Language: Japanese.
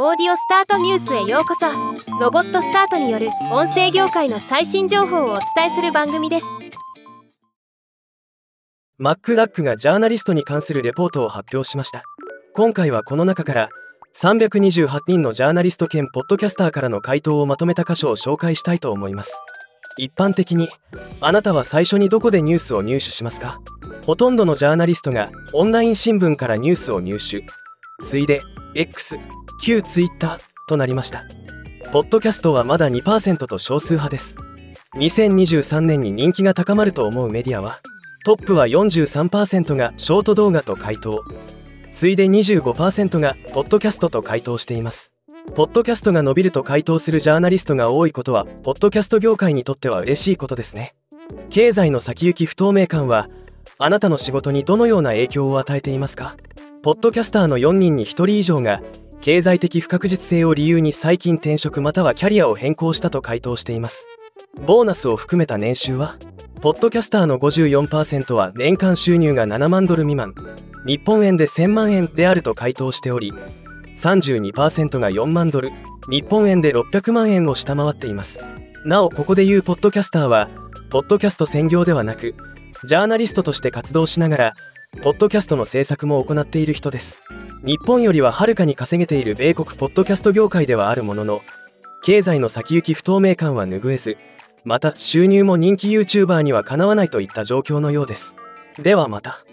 オーディオスタートニュースへようこそ。ロボットスタートによる音声業界の最新情報をお伝えする番組です。マックラックがジャーナリストに関するレポートを発表しました。今回はこの中から328人のジャーナリスト兼ポッドキャスターからの回答をまとめた箇所を紹介したいと思います。一般的にあなたは最初にどこでニュースを入手しますか？ほとんどのジャーナリストがオンライン新聞からニュースを入手。次いで X 旧 Twitter となりました。ポッドキャストはまだ2%と少数派です。2023年に人気が高まると思うメディアはトップは43%がショート動画と回答。次いで25%がポッドキャストと回答しています。ポッドキャストが伸びると回答するジャーナリストが多いことはポッドキャスト業界にとっては嬉しいことですね。経済の先行き不透明感はあなたの仕事にどのような影響を与えていますか？ポッドキャスターの4人に1人以上が経済的不確実性を理由に最近転職またはキャリアを変更したと回答しています。ボーナスを含めた年収はポッドキャスターの54%は年間収入が7万ドル未満日本円で1000万円であると回答しており32%が4万ドル日本円で600万円を下回っています。なおここで言うポッドキャスターはポッドキャスト専業ではなくジャーナリストとして活動しながらポッドキャストの制作も行っている人です。日本よりははるかに稼げている米国ポッドキャスト業界ではあるものの経済の先行き不透明感は拭えずまた収入も人気 YouTuber にはかなわないといった状況のようです。ではまた。